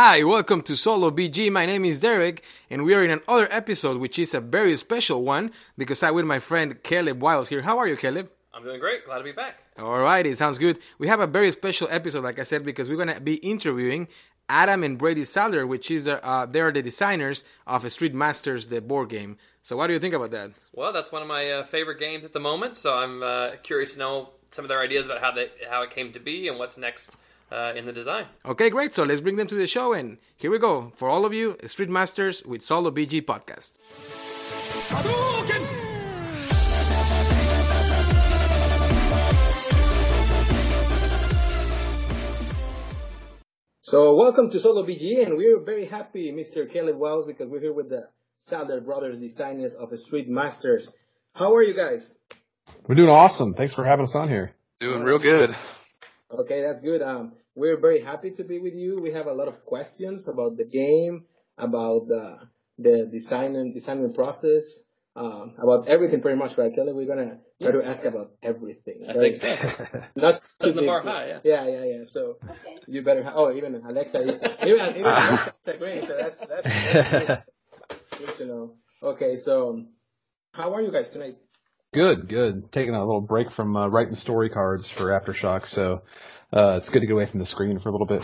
Hi, welcome to Solo BG. My name is Derek, and we are in another episode, which is a very special one because I'm with my friend Caleb Wiles here. How are you, Caleb? I'm doing great. Glad to be back. All right, it sounds good. We have a very special episode, like I said, because we're going to be interviewing Adam and Brady Sadler, which is uh, they are the designers of Street Masters, the board game. So, what do you think about that? Well, that's one of my uh, favorite games at the moment. So I'm uh, curious to know some of their ideas about how they how it came to be and what's next uh, in the design. Okay, great. So let's bring them to the show, and here we go for all of you, Street Masters with Solo BG podcast. So welcome to Solo BG, and we're very happy, Mr. Caleb Wells, because we're here with the Sadler Brothers designers of Street Masters. How are you guys? We're doing awesome. Thanks for having us on here. Doing real good. Okay, that's good. Um, we're very happy to be with you. We have a lot of questions about the game, about the the design and designing process, um, about everything pretty much. Right, Kelly? We're gonna try to ask about everything. I think so. Not Setting the big bar high, yeah. Yeah, yeah, yeah. So you better. Ha- oh, even Alexa is even, even Alexa is agreeing. So that's that's, that's good. good to know. Okay, so how are you guys tonight? Good, good. Taking a little break from uh, writing story cards for Aftershock, so uh, it's good to get away from the screen for a little bit.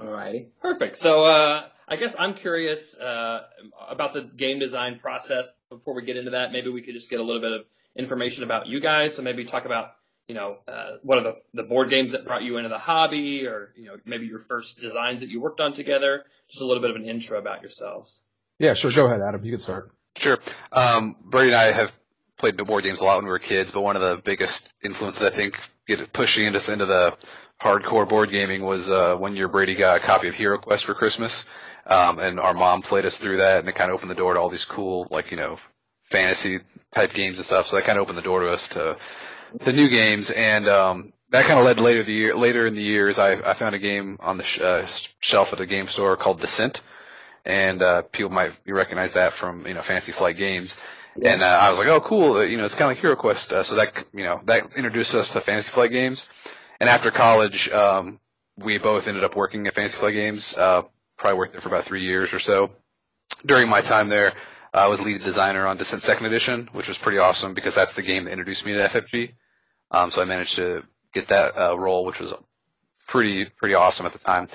Alrighty. Perfect. So uh, I guess I'm curious uh, about the game design process. Before we get into that, maybe we could just get a little bit of information about you guys. So maybe talk about you know uh, what are the, the board games that brought you into the hobby, or you know maybe your first designs that you worked on together. Just a little bit of an intro about yourselves. yeah, sure. Go ahead, Adam. You can start. Sure. Um, Brady and I have played board games a lot when we were kids, but one of the biggest influences I think get pushing us into the hardcore board gaming was uh, one year Brady got a copy of Hero Quest for Christmas, um, and our mom played us through that, and it kind of opened the door to all these cool, like you know, fantasy type games and stuff. So that kind of opened the door to us to the new games, and um, that kind of led later the year. Later in the years, I, I found a game on the sh- uh, shelf at the game store called Descent, and uh, people might recognize that from you know Fantasy Flight Games. And uh, I was like, oh, cool. uh, You know, it's kind of like Hero Quest. Uh, so that you know that introduced us to Fantasy Flight Games. And after college, um, we both ended up working at Fantasy Flight Games. Uh, probably worked there for about three years or so. During my time there, I was lead designer on Descent Second Edition, which was pretty awesome because that's the game that introduced me to FFG. Um, so I managed to get that uh, role, which was pretty pretty awesome at the time,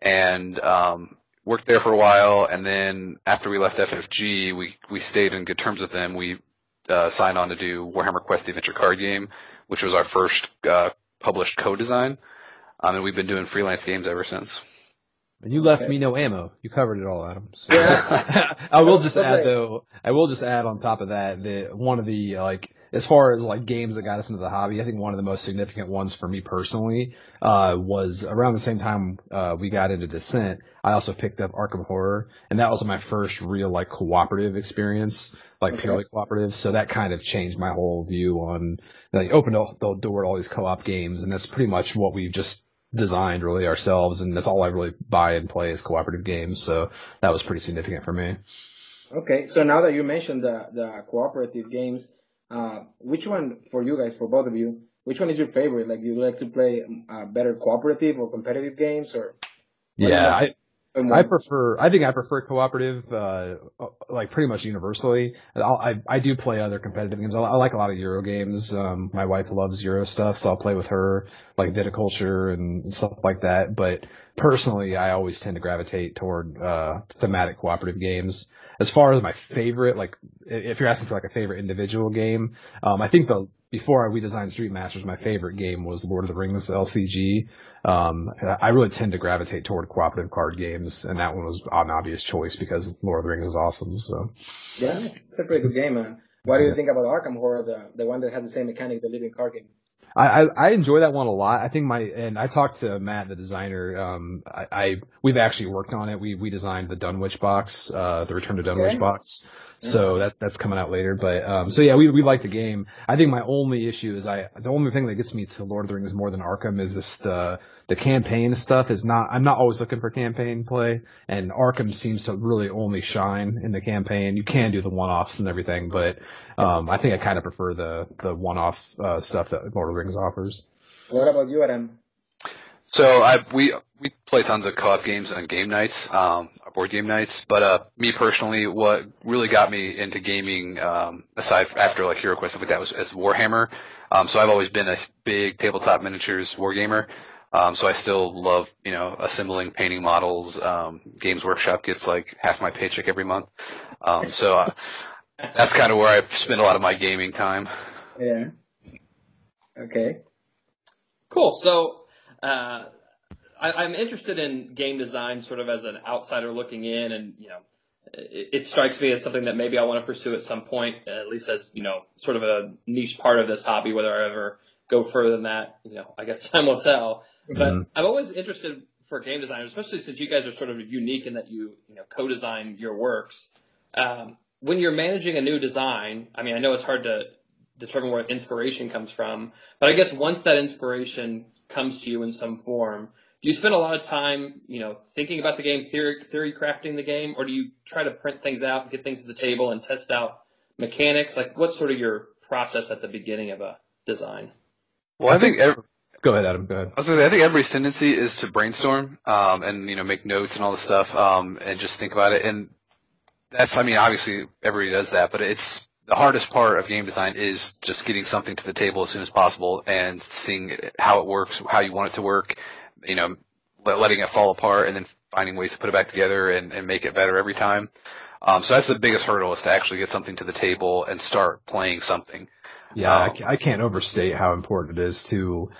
and um, worked there for a while. And then after we left FFG, we we stayed in good terms with them. We uh, signed on to do Warhammer Quest: The Adventure Card Game, which was our first uh, published co-design, um, and we've been doing freelance games ever since. And you left Okay. me no ammo. You covered it all, Adam. So- Yeah. I will just add though. I will just add on top of that that one of the like as far as like games that got us into the hobby, I think one of the most significant ones for me personally uh, was around the same time uh, we got into Descent. I also picked up Arkham Horror, and that was my first real like cooperative experience, like Okay. purely cooperative. So that kind of changed my whole view on like opened the door to all these co-op games, and that's pretty much what we've just designed really ourselves, and that's all I really buy and play is cooperative games. So that was pretty significant for me. Okay, so now that you mentioned the the cooperative games, uh, which one for you guys, for both of you, which one is your favorite? Like, do you like to play uh, better cooperative or competitive games, or Yeah, I, I prefer. I think I prefer cooperative, uh, like pretty much universally. I'll, I I do play other competitive games. I, I like a lot of Euro games. Um, my wife loves Euro stuff, so I'll play with her, like Viticulture and stuff like that. But personally, I always tend to gravitate toward uh, thematic cooperative games. As far as my favorite, like if you're asking for like a favorite individual game, um, I think the before we designed Street Masters, my favorite game was Lord of the Rings LCG. Um, I really tend to gravitate toward cooperative card games, and that one was an obvious choice because Lord of the Rings is awesome. So yeah, it's a pretty good game. Uh, what do you think about Arkham Horror, the the one that has the same mechanic, the living card game? I, I, I enjoy that one a lot. I think my and I talked to Matt, the designer. Um, I, I we've actually worked on it. We we designed the Dunwich box, uh, the Return to Dunwich Okay. box. So that that's coming out later. But um, so yeah, we we like the game. I think my only issue is I the only thing that gets me to Lord of the Rings more than Arkham is this the the campaign stuff is not. I'm not always looking for campaign play, and Arkham seems to really only shine in the campaign. You can do the one offs and everything, but um, I think I kind of prefer the the one off uh, stuff that Lord of the Rings offers. What about you, Adam? So I we we play tons of co-op games on game nights, um, board game nights. But uh, me personally, what really got me into gaming, um, aside after like HeroQuest stuff like that, was as Warhammer. Um, so I've always been a big tabletop miniatures wargamer. Um, so I still love, you know, assembling, painting models. Um, Games Workshop gets like half my paycheck every month. Um, so uh, that's kind of where I spend a lot of my gaming time. Yeah. Okay. Cool. So, uh, I, I'm interested in game design sort of as an outsider looking in and, you know, it, it strikes me as something that maybe I want to pursue at some point, at least as, you know, sort of a niche part of this hobby, whether I ever go further than that, you know, I guess time will tell. But Mhm. I'm always interested for game designers, especially since you guys are sort of unique in that you, you know, co-design your works. Um, when you're managing a new design, I mean, I know it's hard to determine where inspiration comes from, but I guess once that inspiration comes to you in some form, do you spend a lot of time, you know, thinking about the game, theory, theory crafting the game, or do you try to print things out, get things to the table, and test out mechanics? Like, what's sort of your process at the beginning of a design? Well, I think ev- Go ahead, Adam. Go ahead. I was gonna say, I think everybody's tendency is to brainstorm, um, and, you know, make notes and all this stuff, um, and just think about it. And that's, I mean, obviously everybody does that, but it's, the hardest part of game design is just getting something to the table as soon as possible and seeing how it works, how you want it to work, you know, letting it fall apart and then finding ways to put it back together and, and make it better every time. Um, so that's the biggest hurdle is to actually get something to the table and start playing something. Yeah, Um, ca- I can't overstate how important it is to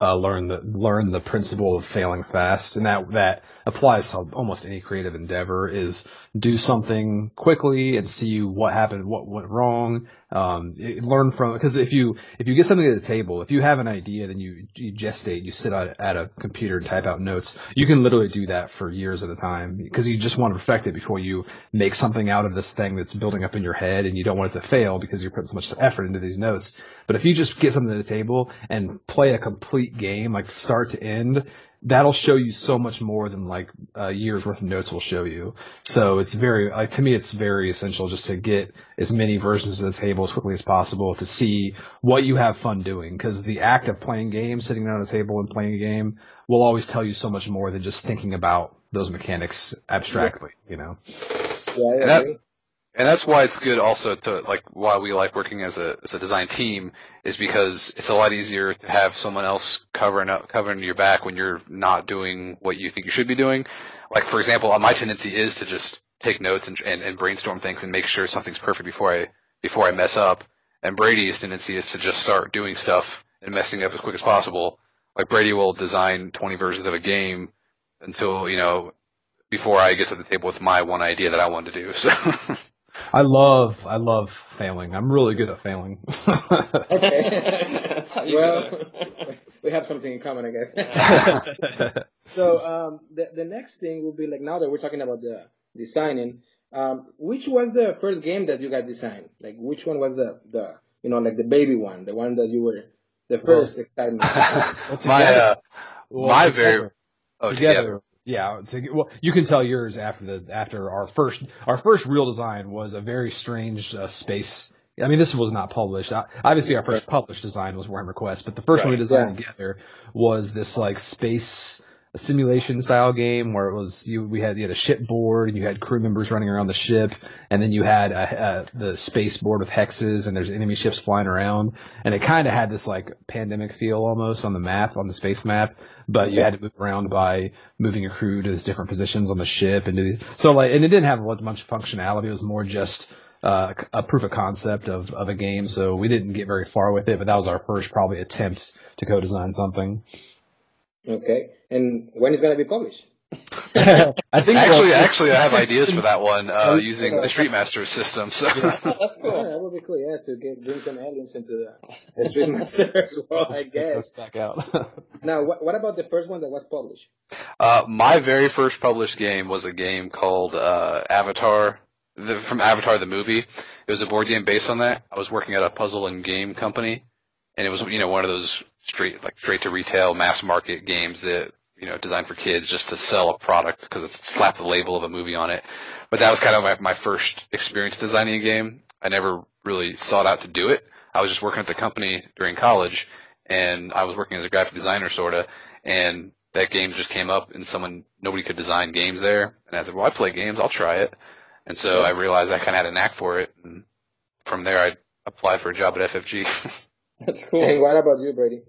uh, learn the learn the principle of failing fast, and that that applies to almost any creative endeavor. Is do something quickly and see what happened, what went wrong. Um, it- learn from it. because if you if you get something at the table, if you have an idea, then you you gestate, you sit at, at a computer and type out notes. You can literally do that for years at a time because you just want to perfect it before you make something out of this thing that's building up in your head, and you don't want it to fail because you're putting so much effort into these notes. But if you just get something to the table and play a complete game, like start to end, that'll show you so much more than like a year's worth of notes will show you. So it's very, like to me, it's very essential just to get as many versions of the table as quickly as possible to see what you have fun doing. Because the act of playing games, sitting down at a table and playing a game, will always tell you so much more than just thinking about those mechanics abstractly. You know. Yeah, I agree. And that's why it's good also to like why we like working as a as a design team is because it's a lot easier to have someone else covering up covering your back when you're not doing what you think you should be doing. Like for example, my tendency is to just take notes and, and, and brainstorm things and make sure something's perfect before I before I mess up. And Brady's tendency is to just start doing stuff and messing up as quick as possible. Like Brady will design 20 versions of a game until you know before I get to the table with my one idea that I want to do. So. I love, I love failing. I'm really good at failing. Okay. That's how you well, we have something in common, I guess. so um, the the next thing will be like now that we're talking about the designing, um, which was the first game that you guys designed? Like which one was the the you know like the baby one, the one that you were the first excitement? my uh, Well, my together. very oh together. together. Yeah, to, well, you can tell yours after the after our first our first real design was a very strange uh, space. I mean, this was not published. Obviously, our first published design was Warhammer Quest, but the first one we Right, designed together was this like space simulation style game where it was you we had you had a shipboard and you had crew members running around the ship and then you had a, a, the space board with hexes and there's enemy ships flying around. And it kind of had this like pandemic feel almost on the map on the space map but you had to move around by moving your crew to different positions on the ship and so like and it didn't have much functionality. It was more just uh, a proof of concept of, of a game so we didn't get very far with it but that was our first probably attempt to co-design something. Okay, and when is gonna be published? I think Actually, well, actually, I have ideas for that one uh, using the Street Master system. So Oh, that's Yeah, cool. that would be cool. Yeah, to get bring some aliens into the, the Street Master as well, I guess. Let's back out. Now, what, what about the first one that was published? uh, my very first published game was a game called uh, Avatar: the, from Avatar the movie. It was a board game based on that. I was working at a puzzle and game company, and it was you know one of those straight like straight to retail mass market games that you know designed for kids just to sell a product because it's slapped the label of a movie on it. But that was kind of my, my first experience designing a game. I never really sought out to do it. I was just working at the company during college, and I was working as a graphic designer, sorta. And that game just came up, and someone nobody could design games there, and I said, "Well, I play games. I'll try it." And so I realized I kind of had a knack for it, and from there I applied for a job at FFG. That's cool. And what about you, Brady?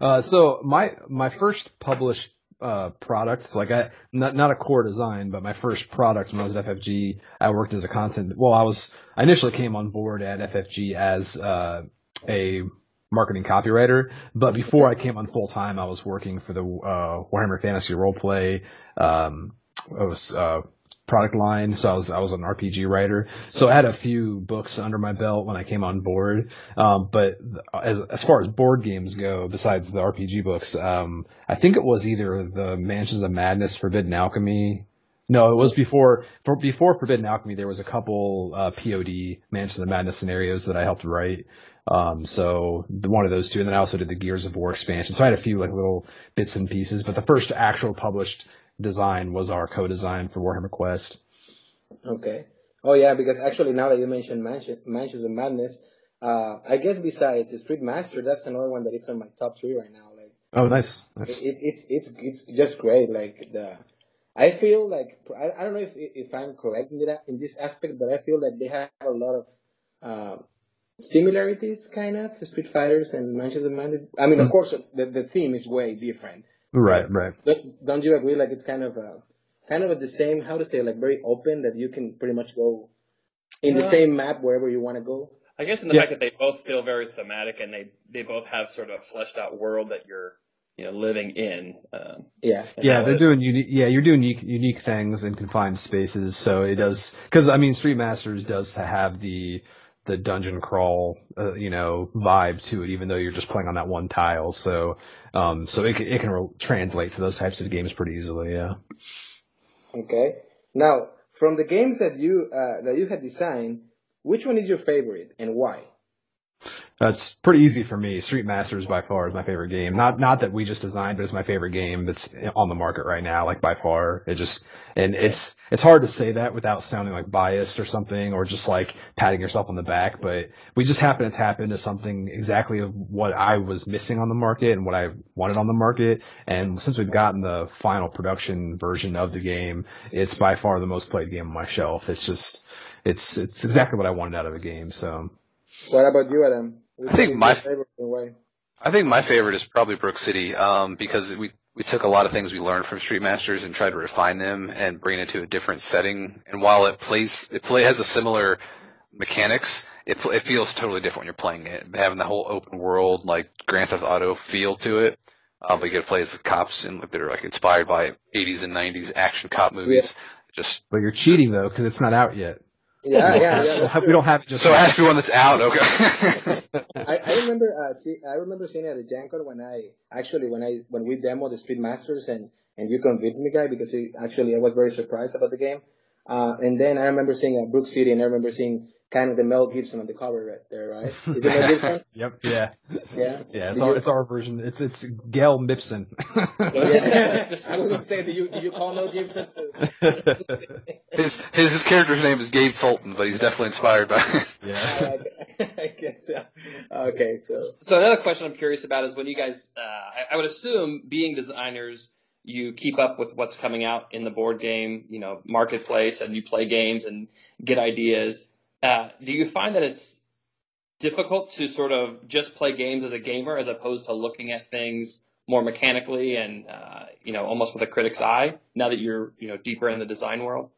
Uh, so my my first published uh, product, like I not not a core design, but my first product when I was at FFG, I worked as a content. Well, I was I initially came on board at FFG as uh, a marketing copywriter, but before I came on full time, I was working for the uh, Warhammer Fantasy Roleplay. Um, I was uh, product line. So I was I was an RPG writer. So I had a few books under my belt when I came on board. Um, but as as far as board games go, besides the RPG books, um, I think it was either the Mansions of Madness, Forbidden Alchemy. No, it was before for, before Forbidden Alchemy. There was a couple uh, POD Mansions of Madness scenarios that I helped write. Um, so the, one of those two, and then I also did the Gears of War expansion. So I had a few like little bits and pieces, but the first actual published design was our co-design for Warhammer Quest. Okay. Oh yeah, because actually now that you mentioned Mansion, Mansions of Madness, uh, I guess besides Street Master, that's another one that is on my top three right now. Like, oh, nice. nice. It, it's it's it's just great. Like the, I feel like I, I don't know if if I'm correct in that in this aspect, but I feel that they have a lot of uh, similarities, kind of Street Fighters and Mansions of Madness. I mean, of course, the the theme is way different. Right, right. Don't you agree? Like it's kind of a kind of the same. How to say? Like very open that you can pretty much go in the same map wherever you want to go. I guess in the yeah. fact that they both feel very thematic and they they both have sort of a fleshed out world that you're you know living in. Um, yeah, yeah, they're doing unique. Yeah, you're doing unique unique things in confined spaces. So it does because I mean, Street Masters does have the the dungeon crawl, uh, you know, vibe to it, even though you're just playing on that one tile. So, um, so it, it can re- translate to those types of games pretty easily. Yeah. Okay. Now, from the games that you uh, that you had designed, which one is your favorite and why? That's pretty easy for me. Street Masters by far is my favorite game. Not not that we just designed, but it's my favorite game that's on the market right now. Like by far, it just and it's it's hard to say that without sounding like biased or something, or just like patting yourself on the back. But we just happen to tap into something exactly of what I was missing on the market and what I wanted on the market. And since we've gotten the final production version of the game, it's by far the most played game on my shelf. It's just it's it's exactly what I wanted out of a game. So. What about you, Adam? Which I think my favorite I think my favorite is probably Brook City um, because we we took a lot of things we learned from Street Masters and tried to refine them and bring it to a different setting. And while it plays, it play has a similar mechanics. It it feels totally different when you're playing it, having the whole open world like Grand Theft Auto feel to it. Um, but you get to play as the cops and that are like inspired by 80s and 90s action cop movies. Yeah. Just but you're cheating though because it's not out yet. Yeah, yeah, yeah. We don't have it just. So it has to be one that's out. Okay. I, I remember uh, see, I remember seeing it at the Gen when I actually when I when we demoed the Street Masters and and you convinced me, guy, because it, actually I was very surprised about the game. Uh, and then I remember seeing uh, Brook City, and I remember seeing kind of the Mel Gibson on the cover right there, right? Is it Mel Gibson? yep. Yeah. Yeah. Yeah. It's our it's our version. It's it's Gail Mibson. yeah. I was gonna say, do you do you call Mel Gibson too? his, his his character's name is Gabe Fulton, but he's definitely inspired by. yeah. I guess. Okay. So. So another question I'm curious about is when you guys, uh, I, I would assume being designers you keep up with what's coming out in the board game, you know, marketplace, and you play games and get ideas. Uh, do you find that it's difficult to sort of just play games as a gamer as opposed to looking at things more mechanically and uh, you know almost with a critic's eye now that you're you know deeper in the design world?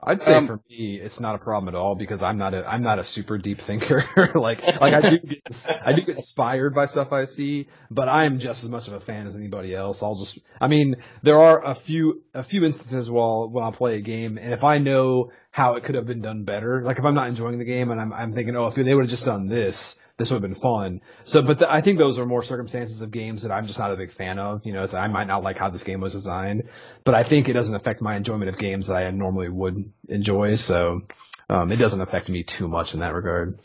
I'd say um, for me, it's not a problem at all because I'm not a I'm not a super deep thinker. like like I do get I do get inspired by stuff I see, but I'm just as much of a fan as anybody else. I'll just I mean there are a few a few instances while when I play a game, and if I know how it could have been done better, like if I'm not enjoying the game and I'm I'm thinking oh if they would have just done this, this would have been fun. So, but the, I think those are more circumstances of games that I'm just not a big fan of. You know, I might not like how this game was designed, but I think it doesn't affect my enjoyment of games that I normally would enjoy. So, um, it doesn't affect me too much in that regard.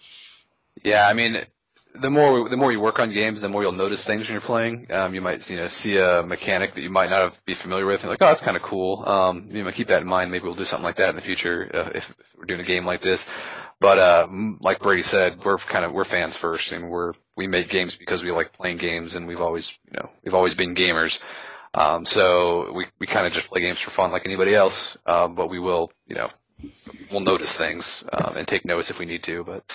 Yeah, I mean, the more the more you work on games, the more you'll notice things when you're playing. Um, you might you know see a mechanic that you might not be familiar with, and like, oh, that's kind of cool. Um, you know, keep that in mind. Maybe we'll do something like that in the future uh, if we're doing a game like this. But uh, like Brady said, we're kind of we're fans first, and we're we make games because we like playing games, and we've always you know we've always been gamers. Um, so we we kind of just play games for fun like anybody else. Uh, but we will you know we'll notice things um, and take notes if we need to. But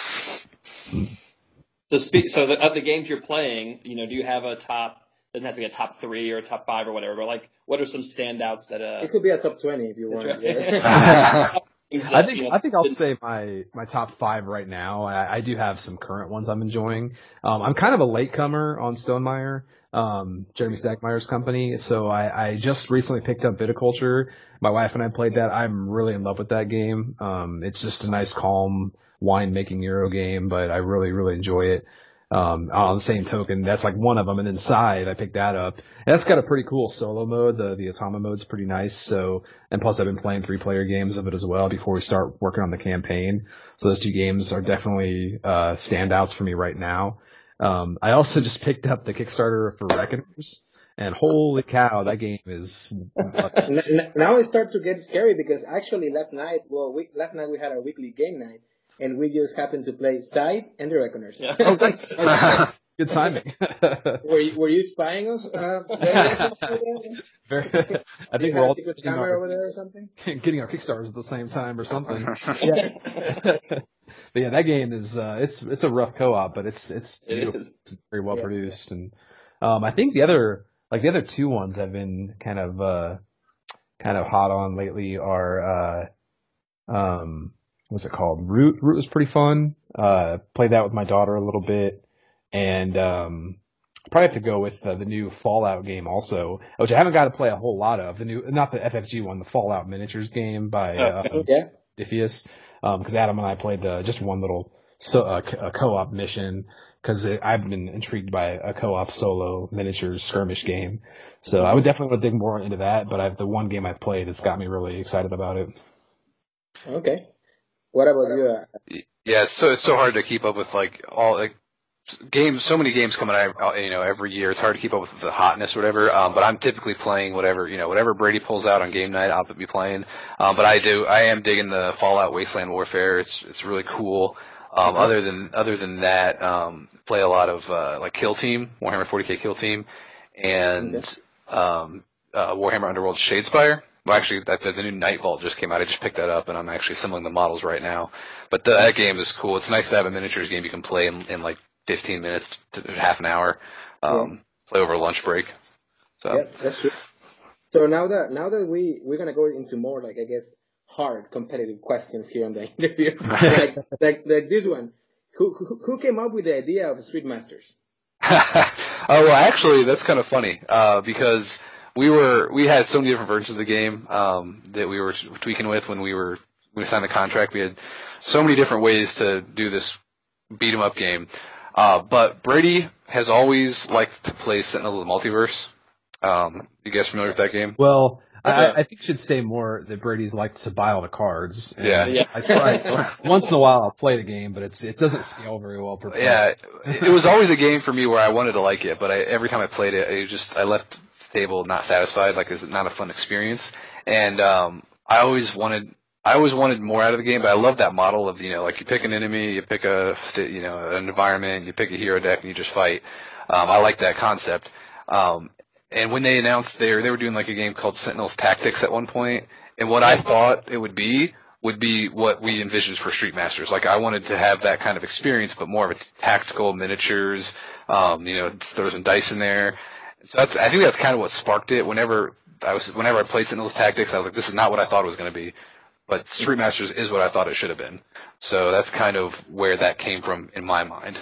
so, speak, so the, of the games you're playing, you know, do you have a top? Doesn't have to be a top three or a top five or whatever, but like, what are some standouts that? Uh, it could be a top twenty if you want. Right. Yeah. I think I think I'll say my my top five right now. I, I do have some current ones I'm enjoying. Um, I'm kind of a latecomer on Stonemaier, um, Jeremy Stegmaier's company. So I, I just recently picked up Viticulture. My wife and I played that. I'm really in love with that game. Um, it's just a nice, calm wine making Euro game, but I really, really enjoy it. Um, on the same token, that's like one of them. And then Scythe, I picked that up. And that's got a pretty cool solo mode. The, the Automa mode's pretty nice. So, and plus I've been playing three player games of it as well before we start working on the campaign. So those two games are definitely, uh, standouts for me right now. Um, I also just picked up the Kickstarter for Reckoners. And holy cow, that game is. now it starts to get scary because actually last night, well, we, last night we had our weekly game night, and we just happened to play Scythe and the Reckoners. Yeah. Oh, that's, good timing. were you, were you spying us? Uh, Very, I think we're all getting camera our, over there or something. Getting our Kickstarters at the same time or something. yeah. but yeah, that game is uh, it's it's a rough co-op, but it's it's, it it's very well yeah. produced, and um, I think the other like the other two ones have been kind of uh, kind of hot on lately are uh, um, what's it called? Root. Root was pretty fun. Uh, played that with my daughter a little bit, and um, probably have to go with uh, the new Fallout game also, which I haven't got to play a whole lot of. The new, not the FFG one, the Fallout miniatures game by uh, yeah. Diffius. Because um, Adam and I played uh, just one little so, uh, a co-op mission because I've been intrigued by a co-op solo miniatures skirmish game. So I would definitely want to dig more into that. But I've, the one game I've played has got me really excited about it. Okay. What about you? Yeah, it's so it's so hard to keep up with like all like games. So many games coming out, you know, every year. It's hard to keep up with the hotness, or whatever. Um, but I'm typically playing whatever you know, whatever Brady pulls out on game night, I'll be playing. Um, but I do, I am digging the Fallout Wasteland Warfare. It's it's really cool. Um, other than other than that, um, play a lot of uh, like Kill Team, Warhammer 40k Kill Team, and um, uh, Warhammer Underworld Shadespire. Well, actually, the, the new Night Vault just came out. I just picked that up, and I'm actually assembling the models right now. But the, that game is cool. It's nice to have a miniatures game you can play in, in like 15 minutes to half an hour. Um, yeah. Play over a lunch break. So. Yeah, that's true. So now that now that we we're gonna go into more like I guess hard competitive questions here on the interview, like, like, like this one. Who, who, who came up with the idea of Street Masters? oh well, actually, that's kind of funny uh, because we were we had so many different versions of the game um, that we were tweaking with when we were when we signed the contract. We had so many different ways to do this beat 'em up game. Uh, but Brady has always liked to play Sentinel of the Multiverse. Um, you guys familiar with that game? Well, I, I think should say more that Brady's liked to buy all the cards. Yeah, yeah. I try once in a while. I'll play the game, but it's it doesn't scale very well. Yeah, it was always a game for me where I wanted to like it, but I, every time I played it, I just I left the table not satisfied. Like it's not a fun experience, and um, I always wanted I always wanted more out of the game, but I love that model of you know like you pick an enemy, you pick a you know an environment, you pick a hero deck, and you just fight. Um, I like that concept. Um, and when they announced they were, they were doing like a game called Sentinels Tactics at one point, and what I thought it would be would be what we envisioned for Street Masters. Like I wanted to have that kind of experience, but more of a tactical miniatures. Um, you know, throw some dice in there. So that's, I think that's kind of what sparked it. Whenever I was, whenever I played Sentinels Tactics, I was like, this is not what I thought it was going to be. But Street Masters is what I thought it should have been. So that's kind of where that came from in my mind.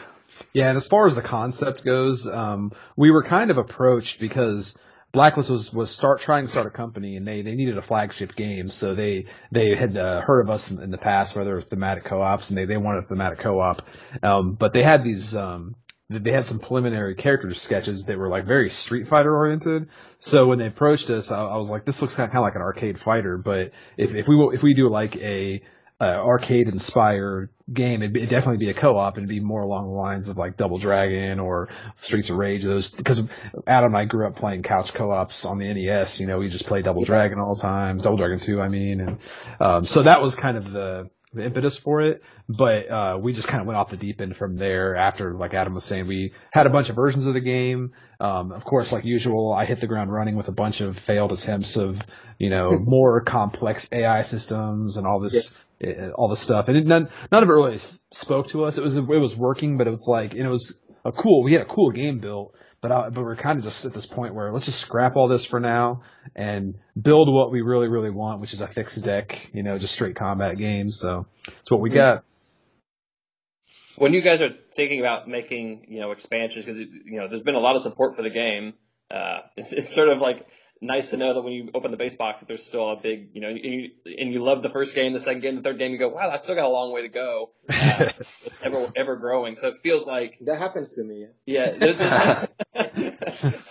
Yeah, and as far as the concept goes, um, we were kind of approached because Blacklist was was start trying to start a company, and they they needed a flagship game, so they they had uh, heard of us in, in the past, whether thematic co-ops, and they they wanted a thematic co-op, um, but they had these um they had some preliminary character sketches that were like very Street Fighter oriented. So when they approached us, I, I was like, this looks kind of like an arcade fighter, but if if we if we do like a uh, arcade inspired game, it'd, be, it'd, definitely be a co-op and be more along the lines of like Double Dragon or Streets of Rage. Those because Adam and I grew up playing couch co-ops on the NES. You know, we just play Double Dragon all the time, Double Dragon Two, I mean, and um, so that was kind of the the impetus for it. But uh, we just kind of went off the deep end from there. After, like Adam was saying, we had a bunch of versions of the game. Um, of course, like usual, I hit the ground running with a bunch of failed attempts of, you know, more complex AI systems and all this. Yeah. Uh, all the stuff, and it, none none of it really spoke to us. It was it was working, but it was like and it was a cool. We had a cool game built, but I, but we're kind of just at this point where let's just scrap all this for now and build what we really really want, which is a fixed deck, you know, just straight combat games. So it's what we mm-hmm. got. When you guys are thinking about making you know expansions, because you know there's been a lot of support for the game. Uh, it's, it's sort of like nice to know that when you open the base box that there's still a big, you know, and you, and you love the first game, the second game, the third game, you go, wow, I still got a long way to go. Uh, ever, ever growing. So it feels like. That happens to me. Yeah.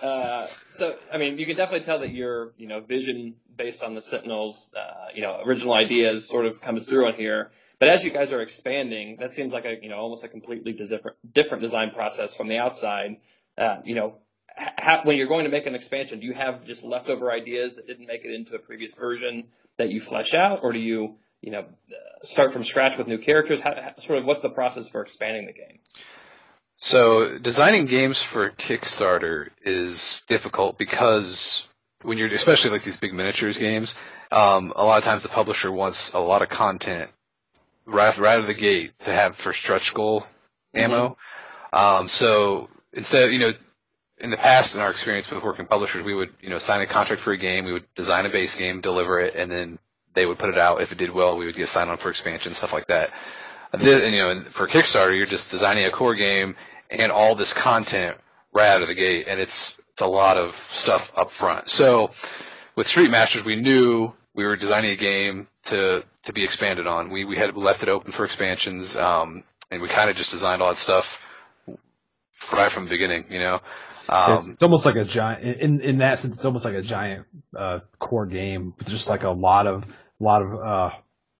uh, so, I mean, you can definitely tell that your, you know, vision based on the Sentinels, uh, you know, original ideas sort of comes through on here. But as you guys are expanding, that seems like a, you know, almost a completely different, different design process from the outside. Uh, you know, how, when you're going to make an expansion, do you have just leftover ideas that didn't make it into a previous version that you flesh out, or do you, you know, start from scratch with new characters? How, how, sort of, what's the process for expanding the game? So designing games for Kickstarter is difficult because when you're, especially like these big miniatures games, um, a lot of times the publisher wants a lot of content right, right out of the gate to have for stretch goal ammo. Mm-hmm. Um, so instead, you know, in the past, in our experience with working publishers, we would, you know, sign a contract for a game, we would design a base game, deliver it, and then they would put it out. If it did well, we would get signed on for expansion, stuff like that. This, and, you know, for Kickstarter, you're just designing a core game and all this content right out of the gate, and it's it's a lot of stuff up front. So with Street Masters, we knew we were designing a game to to be expanded on. We we had left it open for expansions, um, and we kind of just designed all that stuff right from the beginning, you know. Um, it's, it's, almost like a giant in in that sense. It's almost like a giant uh, core game, with just like a lot of lot of uh,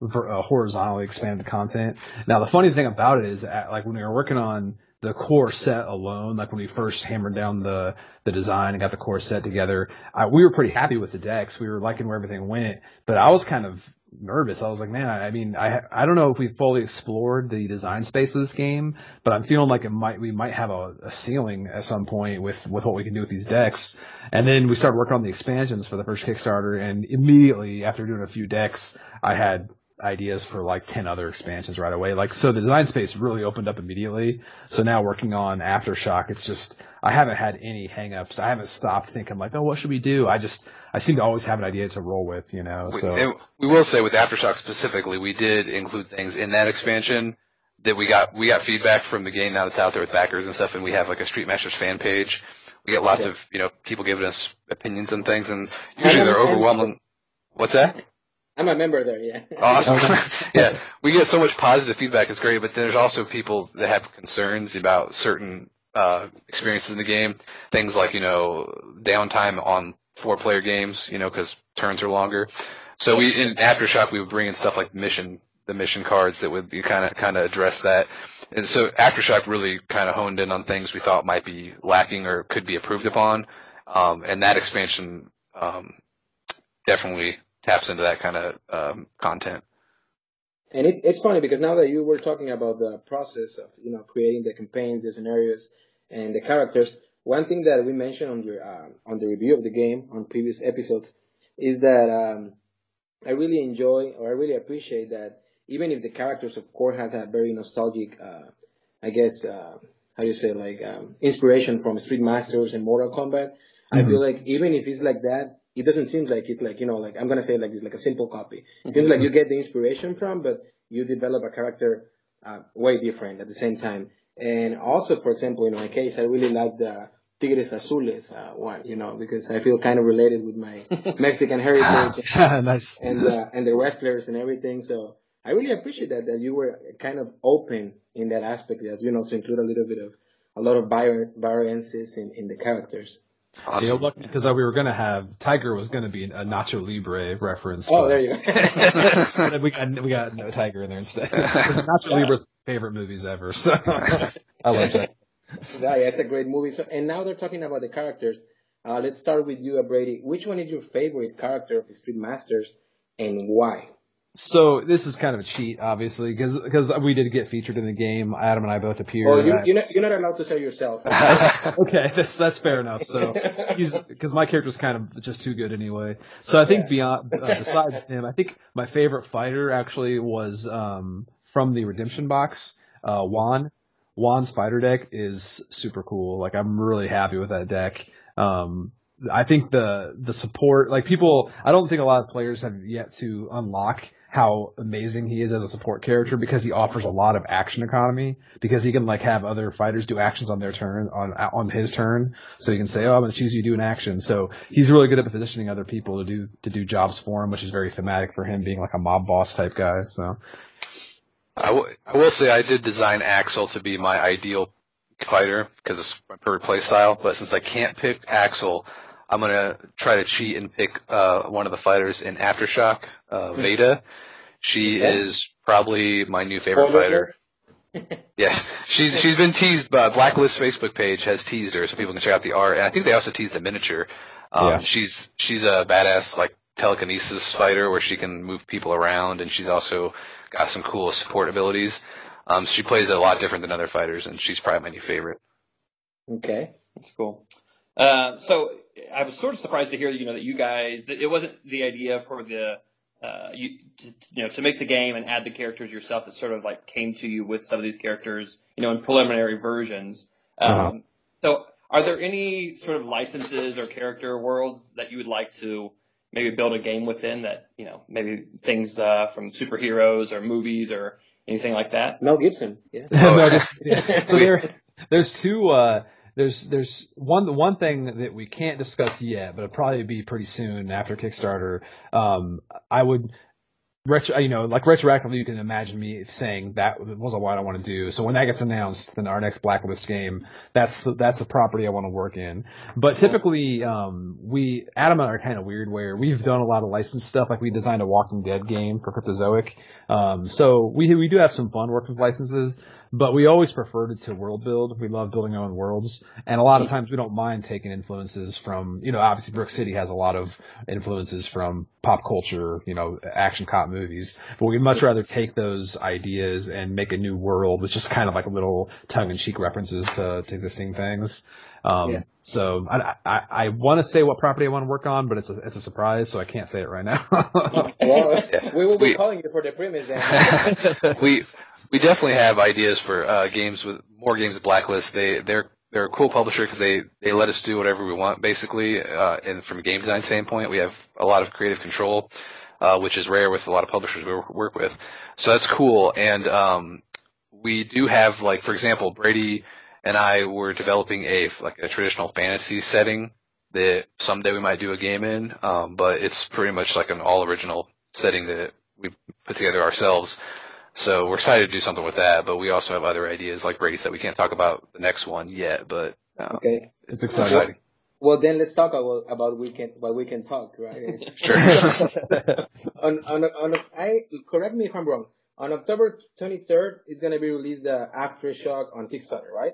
ver, uh, horizontally expanded content. Now the funny thing about it is, at, like when we were working on the core set alone, like when we first hammered down the the design and got the core set together, I, we were pretty happy with the decks. We were liking where everything went, but I was kind of nervous. I was like, man, I, mean, I I don't know if we fully explored the design space of this game, but I'm feeling like it might we might have a, a ceiling at some point with with what we can do with these decks. And then we started working on the expansions for the first Kickstarter, and immediately after doing a few decks, I had ideas for like 10 other expansions right away. Like, so the design space really opened up immediately. So now working on Aftershock, it's just, I haven't had any hangups. I haven't stopped thinking like, oh, what should we do? I just, I seem to always have an idea to roll with, you know, so. We, we will say with Aftershock specifically, we did include things in that expansion that we got, we got feedback from the game now that's out there with backers and stuff, and we have like a Street Masters fan page. We get lots of, you know, people giving us opinions and things, and usually they're overwhelming. What's that? I'm a member there, yeah. Awesome. yeah, we get so much positive feedback. It's great, but there's also people that have concerns about certain uh, experiences in the game. Things like you know downtime on four-player games, you know, because turns are longer. So we in aftershock we would bring in stuff like mission the mission cards that would be kind of kind of address that. And so aftershock really kind of honed in on things we thought might be lacking or could be improved upon. Um, and that expansion um, definitely taps into that kind of um, content. And it's it's funny because now that you were talking about the process of you know creating the campaigns, the scenarios, and the characters, one thing that we mentioned on your uh, on the review of the game on previous episodes is that um, I really enjoy or I really appreciate that even if the characters of course has a very nostalgic, uh, I guess uh, how do you say like um, inspiration from Street Masters and Mortal Kombat, mm-hmm. I feel like even if it's like that, it doesn't seem like it's like you know like I'm gonna say like it's like a simple copy. It seems like you get the inspiration from, but you develop a character uh, way different at the same time. And also, for example, in my case, I really like the Tigres Azules uh, one, you know, because I feel kind of related with my Mexican heritage nice. and uh, and the wrestlers and everything. So I really appreciate that that you were kind of open in that aspect, that you know, to include a little bit of a lot of vari- variances in, in the characters. You know, lucky because we were gonna have Tiger was gonna be a Nacho Libre reference. Oh, there you go. we got we got no Tiger in there instead. Nacho Libre's favorite movies ever. So I love that. yeah, yeah, it's a great movie. So, and now they're talking about the characters. Uh, let's start with you, Brady. Which one is your favorite character of the Street Masters, and why? So this is kind of a cheat, obviously, because because we did get featured in the game. Adam and I both appeared. Well, you, you're, not, you're not allowed to say yourself. okay, that's that's fair enough. So because my character's kind of just too good anyway. So I think Yeah. beyond uh, besides him, I think my favorite fighter actually was um, from the Redemption box, uh, Juan. Juan's fighter deck is super cool. Like I'm really happy with that deck. Um, I think the the support, like people, I don't think a lot of players have yet to unlock how amazing he is as a support character because he offers a lot of action economy because he can like have other fighters do actions on their turn on on his turn so he can say oh I'm going to choose you to do an action so he's really good at positioning other people to do to do jobs for him which is very thematic for him being like a mob boss type guy so I, w- I will say I did design Axel to be my ideal fighter because it's my perfect play style. But since I can't pick Axel, I'm gonna try to cheat and pick uh, one of the fighters in Aftershock, uh, Veda. She Okay. is probably my new favorite Spoiler fighter. Yeah, she's she's been teased. Uh, Blacklist Facebook page has teased her, so people can check out the art. And I think they also teased the miniature. Um, Yeah. She's she's a badass like telekinesis fighter where she can move people around, and she's also got some cool support abilities. Um, she plays a lot different than other fighters, and she's probably my new favorite. Okay. That's cool. Uh, so I was sort of surprised to hear, you know, that you guys, that it wasn't the idea for the, uh, you, to, you know, to make the game and add the characters yourself. That sort of like came to you with some of these characters, you know, in preliminary versions. Um, Uh-huh. So are there any sort of licenses or character worlds that you would like to maybe build a game within that, you know, maybe things, uh, from superheroes or movies or anything like that? Mel Gibson. Yeah. no, just, yeah. So there, there's two. Uh, there's there's one one thing that we can't discuss yet, but it'll probably be pretty soon after Kickstarter. Um, I would. Retro, you know, like retroactively, you can imagine me saying that wasn't what I want to do. So when that gets announced, then our next Blacklist game, that's the, that's the property I want to work in. But typically, um, we Adam and I are kind of weird where we've done a lot of licensed stuff. Like we designed a Walking Dead game for Cryptozoic. Um, so we we do have some fun working with licenses, but we always preferred it to world build. We love building our own worlds, and a lot of times we don't mind taking influences from you know obviously Brook City has a lot of influences from pop culture, you know, action cop movies, but we'd much rather take those ideas and make a new world with just kind of like a little tongue in cheek references to, to existing things. Um, Yeah. so I, I, I want to say what property I want to work on, but it's a, it's a surprise, so I can't say it right now. Well, Yeah. we will be We- calling you for the premise we we definitely have ideas for uh, games with more games with Blacklist. They they're they're a cool publisher because they they let us do whatever we want basically. Uh, and from a game design standpoint, we have a lot of creative control, uh, which is rare with a lot of publishers we work- work with. So that's cool. And um, we do have like for example, Brady and I were developing a like a traditional fantasy setting that someday we might do a game in. Um, but it's pretty much like an all original setting that we put together ourselves. So we're excited to do something with that, but we also have other ideas. Like Brady said, we can't talk about the next one yet, but uh, Okay. it's it's exciting. exciting. Well, then let's talk about about we can what we can talk, right? Sure. on on on I correct me if I'm wrong. On October 23rd is going to be released the Aftershock on Kickstarter, right?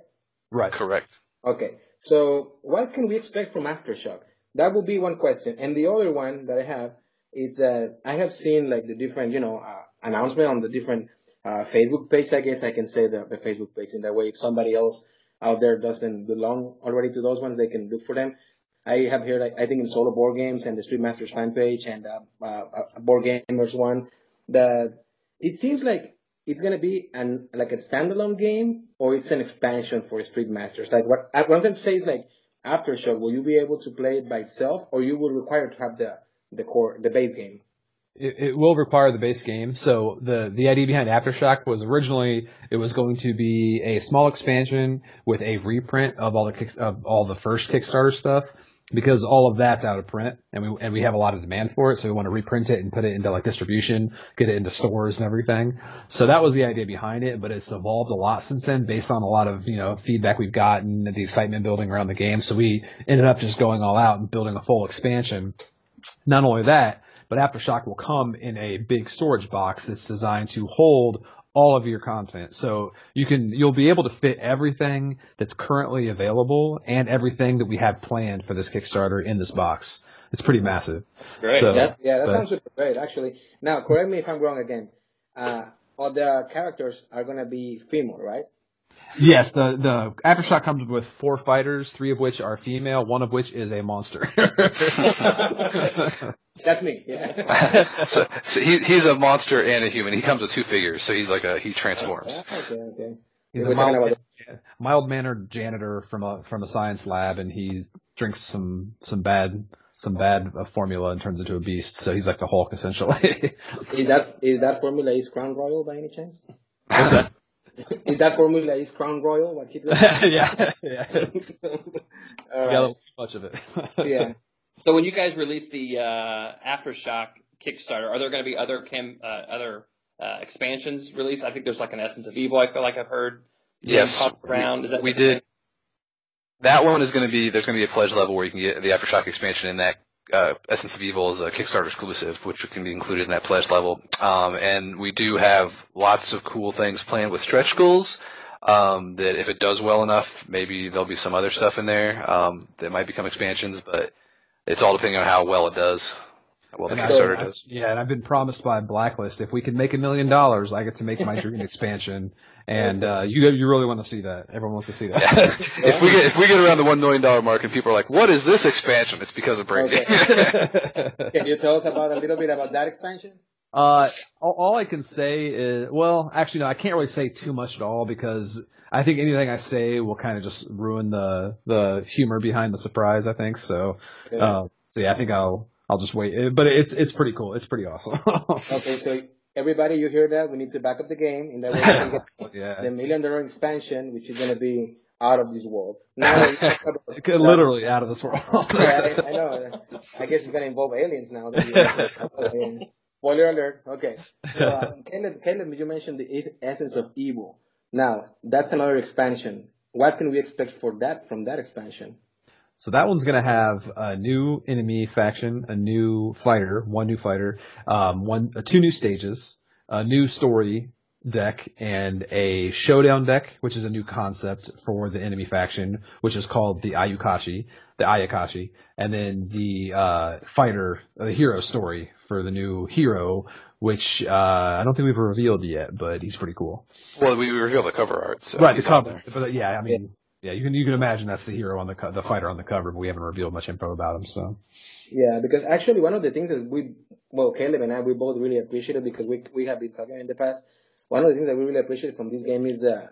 right. Correct. Okay. So what can we expect from Aftershock? That will be one question. And the other one that I have is that I have seen like the different, you know, uh, announcement on the different uh, Facebook page. I guess I can say the, the Facebook page in that way. If somebody else out there doesn't belong already to those ones, they can look for them. I have heard, I, think in solo board games and the Street Masters fan page and uh, uh, uh, board gamers one that it seems like it's gonna be an like a standalone game or it's an expansion for Street Masters. Like what, I- what I'm gonna say is like Aftershock, will you be able to play it by itself or you will require to have the the core the base game? It, it will require the base game. So the the idea behind Aftershock was originally it was going to be a small expansion with a reprint of all the of all the first Kickstarter stuff because all of that's out of print and we and we have a lot of demand for it. So we want to reprint it and put it into like distribution, get it into stores and everything. So that was the idea behind it, but it's evolved a lot since then based on a lot of you know feedback we've gotten and the excitement building around the game. So we ended up just going all out and building a full expansion. Not only that but Aftershock will come in a big storage box that's designed to hold all of your content. So you can, you'll be able to fit everything that's currently available and everything that we have planned for this Kickstarter in this box. It's pretty massive. Great. So, that's, yeah, that but, sounds super great, actually. Now, correct me if I'm wrong again. Uh, all the characters are going to be female, right? Yes, the the aftershock comes with four fighters, three of which are female, one of which is a monster. That's me. Yeah. so, so he, he's a monster and a human. He comes with two figures, so he's like a he transforms. Okay, okay. He's a mild, mild mannered janitor from a from a science lab, and he drinks some some bad some bad uh, formula and turns into a beast. So he's like the Hulk essentially. is that is that formula is Crown Royal by any chance? What's that? Is that formula is Crown Royal? What he yeah, yeah. All right. Got much of it. yeah. So when you guys release the uh, Aftershock Kickstarter, are there going to be other cam uh, other uh, expansions released? I think there's like an Essence of Evil. I feel like I've heard. Yes. Around. Is that we did. That one is going to be there's going to be a pledge level where you can get the Aftershock expansion in that uh, Essence of Evil is a Kickstarter exclusive, which can be included in that pledge level. Um, and we do have lots of cool things planned with stretch goals. Um, that if it does well enough, maybe there'll be some other stuff in there um, that might become expansions, but it's all depending on how well it does. Well, the Kickstarter does. Yeah, and I've been promised by Blacklist if we can make a million dollars, I get to make my dream expansion. And uh, you you really want to see that? Everyone wants to see that. Yeah. if we get if we get around the one million dollar mark and people are like, "What is this expansion?" It's because of Brady. Okay. can you tell us about a little bit about that expansion? Uh, all, all I can say is, well, actually, no, I can't really say too much at all because I think anything I say will kind of just ruin the the humor behind the surprise. I think so. Okay. Uh, so yeah, I think I'll I'll just wait. But it's it's pretty cool. It's pretty awesome. okay, so everybody, you hear that? We need to back up the game in that way. yeah. The million dollar expansion, which is going to be out of this world. Now, literally out of this world. yeah, I, I, know. I guess it's going to involve aliens now. Spoiler alert. Okay. So, uh, Caleb, Caleb, you mentioned the essence of evil. Now, that's another expansion. What can we expect for that from that expansion? So that one's going to have a new enemy faction, a new fighter, one new fighter, um, one, uh, two new stages, a new story deck, and a showdown deck, which is a new concept for the enemy faction, which is called the Ayukashi, the Ayakashi, and then the uh, fighter, the hero story for the new hero, which uh, I don't think we've revealed yet, but he's pretty cool. Well, we revealed the cover art, so right, the cover. But yeah, I mean, yeah, you can you can imagine that's the hero on the co- the fighter on the cover, but we haven't revealed much info about him. So yeah, because actually one of the things that we well Caleb and I we both really appreciated because we we have been talking in the past. One of the things that we really appreciate from this game is the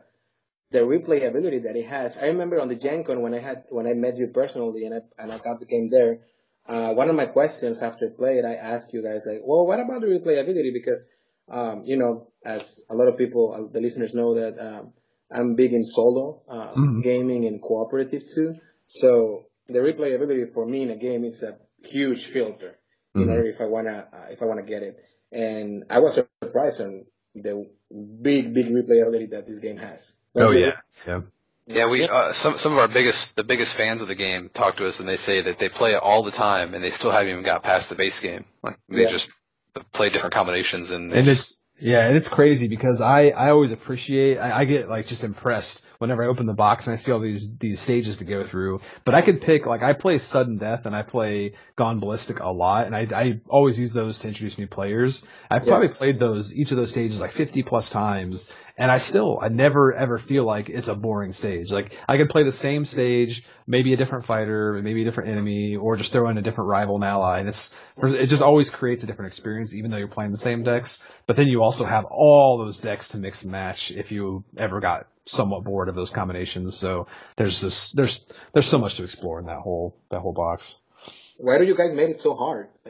the replayability that it has. I remember on the Gen Con when I had when I met you personally and I and I got the game there. Uh, one of my questions after play it, I asked you guys like, well, what about the replayability? Because um, you know, as a lot of people, uh, the listeners know that um, I'm big in solo uh, mm-hmm. gaming and cooperative too. So the replayability for me in a game is a huge filter mm-hmm. in order if I wanna uh, if I wanna get it. And I was surprised on the big big replayability that this game has. oh yeah, yeah. Yeah, we uh, some some of our biggest the biggest fans of the game talk to us and they say that they play it all the time and they still haven't even got past the base game. Like they yeah. just play different combinations and and it's yeah, and it's crazy because I, I always appreciate, I, I get like just impressed whenever I open the box and I see all these, these stages to go through. But I could pick, like I play Sudden Death and I play Gone Ballistic a lot and I, I always use those to introduce new players. I've yeah. probably played those, each of those stages like 50 plus times and I still, I never ever feel like it's a boring stage. Like I could play the same stage, maybe a different fighter, maybe a different enemy, or just throw in a different rival and ally. And it's, it just always creates a different experience, even though you're playing the same decks. But then you also have all those decks to mix and match if you ever got somewhat bored of those combinations. So there's this, there's, there's so much to explore in that whole, that whole box. Why do you guys make it so hard?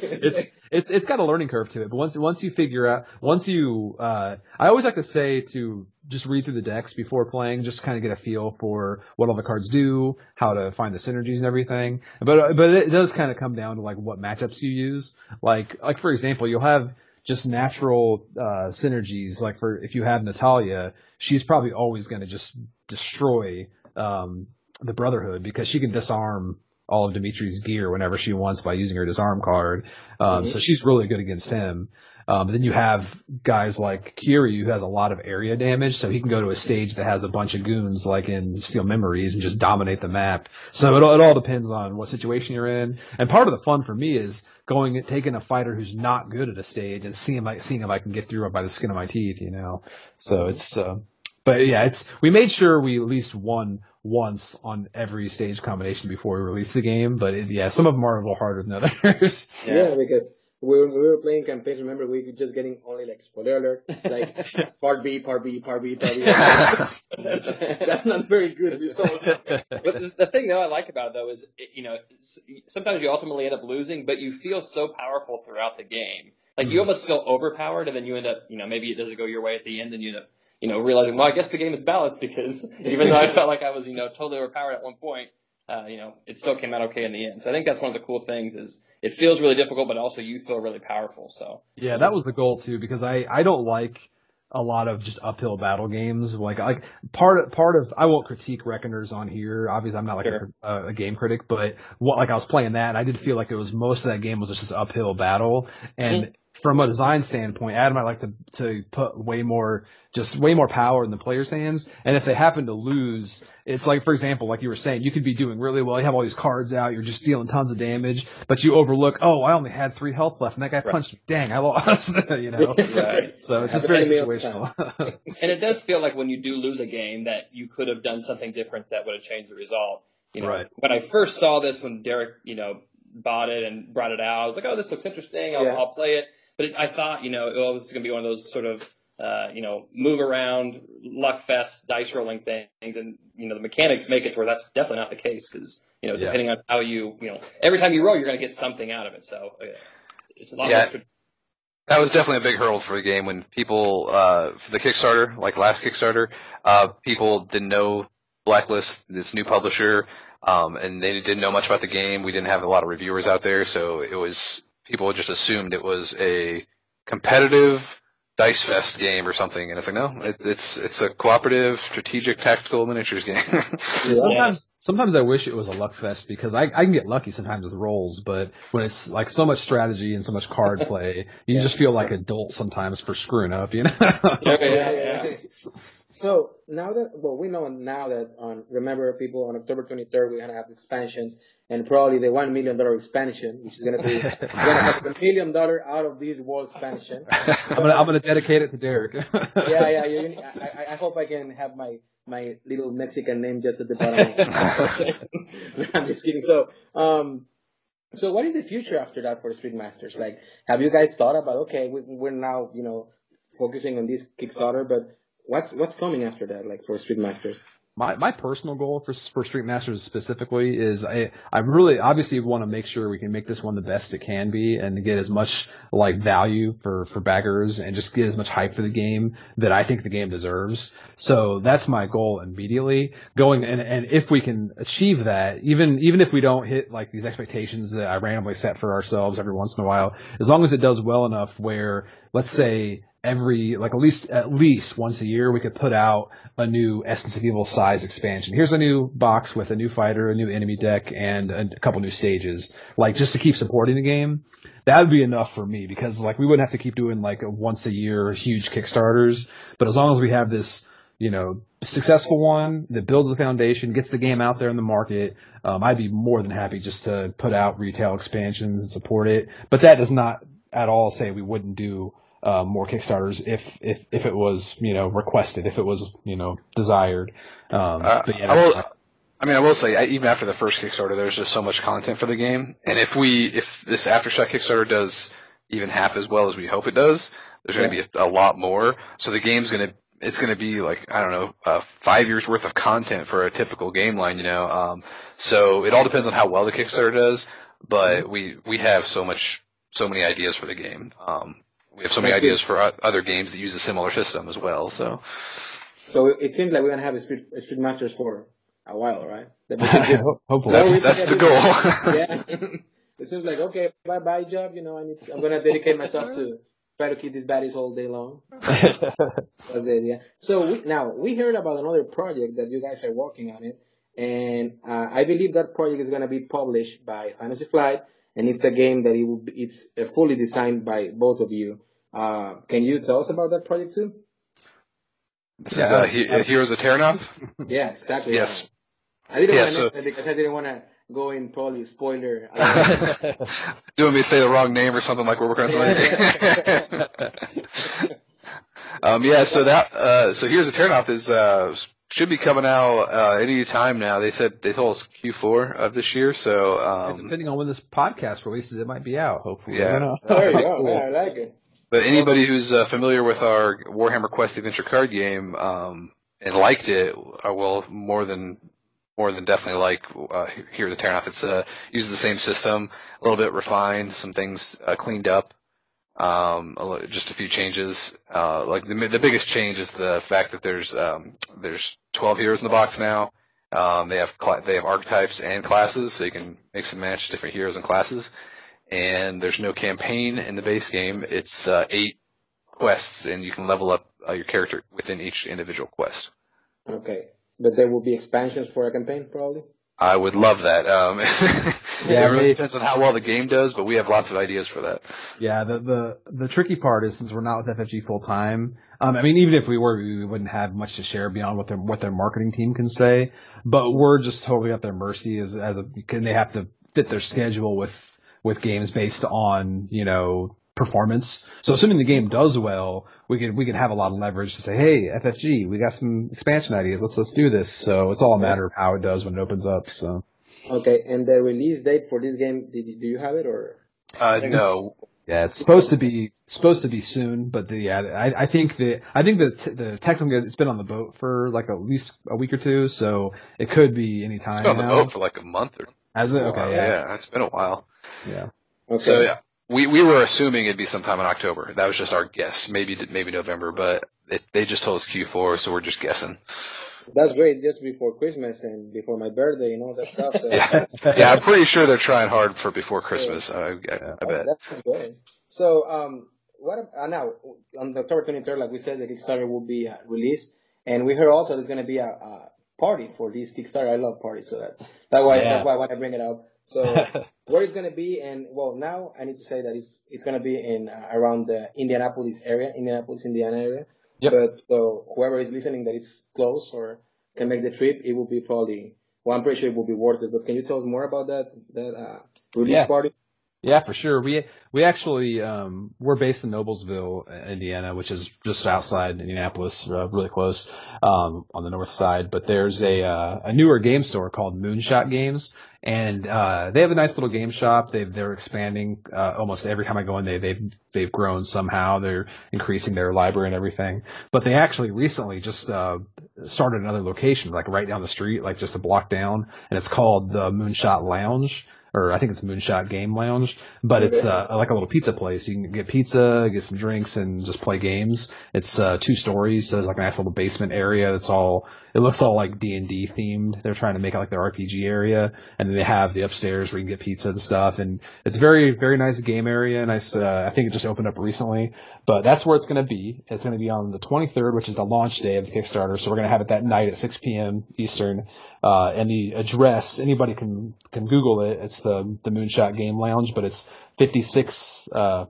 it's it's it's got a learning curve to it, but once once you figure out once you uh I always like to say to just read through the decks before playing, just kind of get a feel for what all the cards do, how to find the synergies and everything. But but it does kind of come down to like what matchups you use. Like like for example, you'll have just natural uh, synergies. Like for if you have Natalia, she's probably always going to just destroy um, the Brotherhood because she can disarm all of Dimitri's gear whenever she wants by using her disarm card. Um, mm-hmm. So she's really good against him. Um, then you have guys like Kiri who has a lot of area damage, so he can go to a stage that has a bunch of goons like in Steel Memories and just dominate the map. So it, it all depends on what situation you're in. And part of the fun for me is going taking a fighter who's not good at a stage and seeing if I, seeing if I can get through it by the skin of my teeth, you know. So it's uh, but yeah, it's we made sure we at least won once on every stage combination before we release the game. But it, yeah, some of them are a little harder than others. yeah, yeah because when we were playing campaigns, remember we were just getting only like spoiler alert, like part B, part B, part B, part B. That's not very good result. but the thing though I like about it though is, you know, sometimes you ultimately end up losing, but you feel so powerful throughout the game. Like you mm-hmm. almost feel overpowered, and then you end up, you know, maybe it doesn't go your way at the end, and you end up, you know, realizing, well, I guess the game is balanced because even though I felt like I was, you know, totally overpowered at one point, uh, you know, it still came out okay in the end. So I think that's one of the cool things is it feels really difficult, but also you feel really powerful. So yeah, that was the goal too, because I I don't like a lot of just uphill battle games. Like like part part of I won't critique Reckoners on here. Obviously, I'm not like sure. a, a, game critic, but what like I was playing that, and I did feel like it was most of that game was just uphill battle, and. Mm-hmm from a design standpoint, Adam, I like to to put way more, just way more power in the player's hands. And if they happen to lose, it's like, for example, like you were saying, you could be doing really well. You have all these cards out, you're just dealing tons of damage, but you overlook, oh, I only had three health left, and that guy right. punched me. Dang, I lost. you know. right. So it's just very situational. and it does feel like when you do lose a game that you could have done something different that would have changed the result. You know, right. when I first saw this, when Derek, you know, bought it and brought it out, I was like, oh, this looks interesting. I'll, yeah. I'll play it. But it, I thought, you know, oh, it's going to be one of those sort of, uh, you know, move around, luck fest, dice rolling things, and you know the mechanics make it to where that's definitely not the case because you know yeah. depending on how you, you know, every time you roll, you're going to get something out of it. So uh, it's a lot. Yeah. That was definitely a big hurdle for the game when people, uh, for the Kickstarter, like last Kickstarter, uh, people didn't know Blacklist, this new publisher, um, and they didn't know much about the game. We didn't have a lot of reviewers out there, so it was people just assumed it was a competitive dice fest game or something, and it's like no, it, it's it's a cooperative, strategic, tactical miniatures game. sometimes, sometimes I wish it was a luck fest because I I can get lucky sometimes with rolls, but when it's like so much strategy and so much card play, you yeah. just feel like adult sometimes for screwing up, you know? yeah, yeah, yeah. So now that well, we know now that on remember people on October 23rd we're gonna have expansions and probably the one million dollar expansion, which is gonna be gonna have a million dollar out of this world expansion. I'm gonna I'm gonna dedicate it to Derek. yeah, yeah. You, I, I hope I can have my my little Mexican name just at the bottom. I'm just kidding. So um. So what is the future after that for Street Masters? Like, have you guys thought about okay, we, we're now you know focusing on this Kickstarter, but what's what's coming after that, like for Street Masters? My my personal goal for for Street Masters specifically is I I really obviously want to make sure we can make this one the best it can be and get as much like value for for backers and just get as much hype for the game that I think the game deserves. So that's my goal immediately. Going and and if we can achieve that, even even if we don't hit like these expectations that I randomly set for ourselves every once in a while, as long as it does well enough where let's say every like at least at least once a year we could put out a new Essence of Evil size expansion. Here's a new box with a new fighter, a new enemy deck, and a couple new stages. Like just to keep supporting the game. That would be enough for me because like we wouldn't have to keep doing like a once a year huge Kickstarters. But as long as we have this, you know, successful one that builds the foundation, gets the game out there in the market, um, I'd be more than happy just to put out retail expansions and support it. But that does not at all say we wouldn't do uh, more Kickstarters if if if it was you know requested, if it was you know desired. Um, uh, yeah, I, will, I mean, I will say, I, even after the first Kickstarter, there's just so much content for the game, and if we if this aftershock Kickstarter does even half as well as we hope it does, there's going to be a, a, lot more. So the game's going to it's going to be like I don't know uh, five years worth of content for a typical game line, you know. Um, so it all depends on how well the Kickstarter does, but we we have so much so many ideas for the game. Um, we have so many ideas for other games that use a similar system as well. So, so it seems like we're gonna have a Street, a Street Masters for a while, right? Hopefully, that's, that's the goal. yeah, it seems like okay, bye bye job. You know, I need. To, I'm gonna dedicate myself to try to keep these baddies all day long. That's the idea. So we, now we heard about another project that you guys are working on it, and uh, I believe that project is gonna be published by Fantasy Flight, and it's a game that it will be, it's uh, fully designed by both of you. Uh, can you tell us about that project too? This yeah, is uh, he, uh, Heroes of Terrinoth? Yeah, exactly. Yes. I didn't yeah, want to so, because I didn't want to go in probably spoiler. Doing me say the wrong name or something like we're working on something. um, yeah, so that uh, so Heroes of Terrinoth is uh, should be coming out uh, any time now. They said they told us Q4 of this year, so um, depending on when this podcast releases, it might be out. Hopefully, yeah. there you go. Yeah, I like it. But anybody who's uh, familiar with our Warhammer Quest Adventure card game um, and liked it, uh, will more than more than definitely like uh, Heroes of Terrinoth. It's uh, uses the same system, a little bit refined, some things uh, cleaned up, um, just a few changes. Uh, like the the biggest change is the fact that there's um, there's 12 heroes in the box now. Um, they have cl- they have archetypes and classes, so you can mix and match different heroes and classes. And there's no campaign in the base game. It's uh, eight quests, and you can level up uh, your character within each individual quest. Okay. But there will be expansions for a campaign, probably. I would love that. Um, yeah, it really depends on how well the game does, but we have lots of ideas for that. Yeah, the the the tricky part is since we're not with FFG full time. Um, I mean, even if we were, we wouldn't have much to share beyond what their what their marketing team can say. But we're just totally at their mercy as as a, can they have to fit their schedule with with games based on you know performance. So assuming the game does well, we can we can have a lot of leverage to say, hey, FFG, we got some expansion ideas. Let's let's do this. So it's all a matter of how it does when it opens up. So okay, and the release date for this game, did, do you have it or? Uh, no. Yeah, it's supposed to be supposed to be soon, but the, yeah, I, I think the I think the t- the technical it's been on the boat for like at least a week or two, so it could be any time. It's been on now. the boat for like a month or. Has it? Okay. Uh, yeah. yeah, it's been a while. Yeah. Okay. So yeah, we we were assuming it'd be sometime in October. That was just our guess. Maybe maybe November, but it, they just told us Q4, so we're just guessing. That's great. Just before Christmas and before my birthday and all that stuff. So. yeah. yeah, I'm pretty sure they're trying hard for before Christmas. I, I, I bet. That's great. So, um, what uh, now on October 23rd, like we said, the Kickstarter will be uh, released, and we heard also there's going to be a, a, party for this Kickstarter. I love parties, so that's that's why yeah. that's why I want to bring it up. So where it's gonna be, and well, now I need to say that it's it's gonna be in uh, around the Indianapolis area, Indianapolis, Indiana area. Yep. But so whoever is listening that is close or can make the trip, it will be probably. Well, I'm pretty sure it will be worth it. But can you tell us more about that that uh, release yeah. party? Yeah, for sure. We we actually um, we're based in Noblesville, Indiana, which is just outside Indianapolis, uh, really close um, on the north side. But there's a uh, a newer game store called Moonshot Games, and uh, they have a nice little game shop. They've they're expanding uh, almost every time I go in. They they've they've grown somehow. They're increasing their library and everything. But they actually recently just uh, started another location, like right down the street, like just a block down, and it's called the Moonshot Lounge or I think it's Moonshot Game Lounge, but it's uh, like a little pizza place. You can get pizza, get some drinks, and just play games. It's uh, two stories, so there's like a nice little basement area. It's all it looks all like D and D themed. They're trying to make it like their RPG area, and then they have the upstairs where you can get pizza and stuff. And it's very very nice game area. Nice. Uh, I think it just opened up recently, but that's where it's going to be. It's going to be on the 23rd, which is the launch day of the Kickstarter. So we're going to have it that night at 6 p.m. Eastern. Uh, and the address anybody can can Google it. It's the the Moonshot Game Lounge, but it's 56 uh,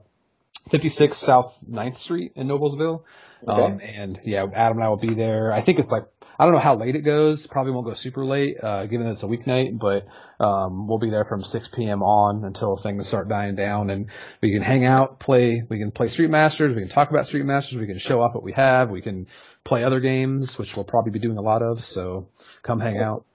56 South 9th Street in Noblesville. Okay. Um, and yeah, Adam and I will be there. I think it's like I don't know how late it goes. Probably won't go super late, uh, given that it's a weeknight, but, um, we'll be there from 6 p.m. on until things start dying down and we can hang out, play, we can play Street Masters, we can talk about Street Masters, we can show off what we have, we can play other games, which we'll probably be doing a lot of, so come hang out.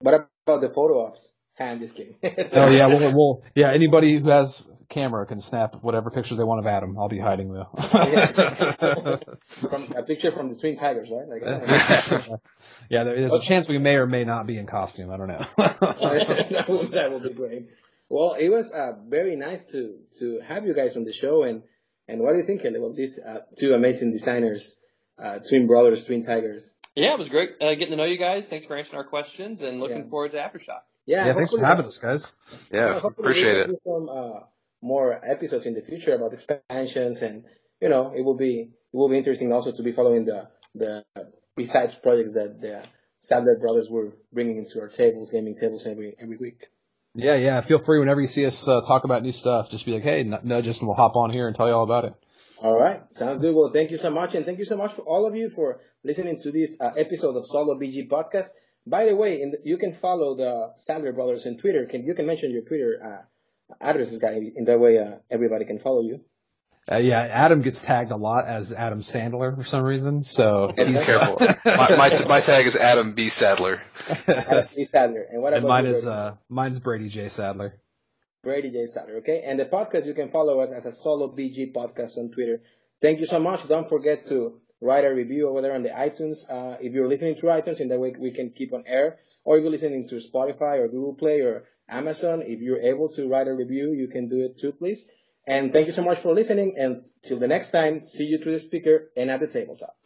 What about the photo ops? I'm just kidding. oh yeah, well, well, yeah, anybody who has camera can snap whatever picture they want of Adam. I'll be hiding though. from a picture from the Twin Tigers, right? Like, yeah, there's a chance we may or may not be in costume. I don't know. that, would, that would be great. Well, it was uh, very nice to to have you guys on the show, and and what do you think about these uh, two amazing designers, uh, twin brothers, twin tigers? Yeah, it was great uh, getting to know you guys. Thanks for answering our questions, and looking yeah. forward to Aftershock. Yeah, yeah thanks for having us, guys. Yeah, appreciate it. Some uh, more episodes in the future about expansions, and you know, it will be it will be interesting also to be following the the besides projects that the Sadler brothers were bringing into our tables, gaming tables every every week. Yeah, yeah. Feel free whenever you see us uh, talk about new stuff, just be like, hey, nudge us and we'll hop on here and tell you all about it. All right. Sounds good. Well, thank you so much. And thank you so much for all of you for listening to this uh, episode of Solo BG podcast. By the way, the, you can follow the Sadler brothers on Twitter. Can You can mention your Twitter uh, addresses, guy. In that way, uh, everybody can follow you. Uh, yeah, Adam gets tagged a lot as Adam Sandler for some reason. So he's careful. my, my, my tag is Adam B Sadler. Adam B Sadler, and what and mine is uh mine's Brady J Sadler. Brady J Sadler. Okay, and the podcast you can follow us as a solo BG podcast on Twitter. Thank you so much. Don't forget to write a review over there on the iTunes. Uh, if you're listening to iTunes, in that way we can keep on air. Or if you're listening to Spotify or Google Play or Amazon, if you're able to write a review, you can do it too, please. And thank you so much for listening. And till the next time, see you through the speaker and at the tabletop.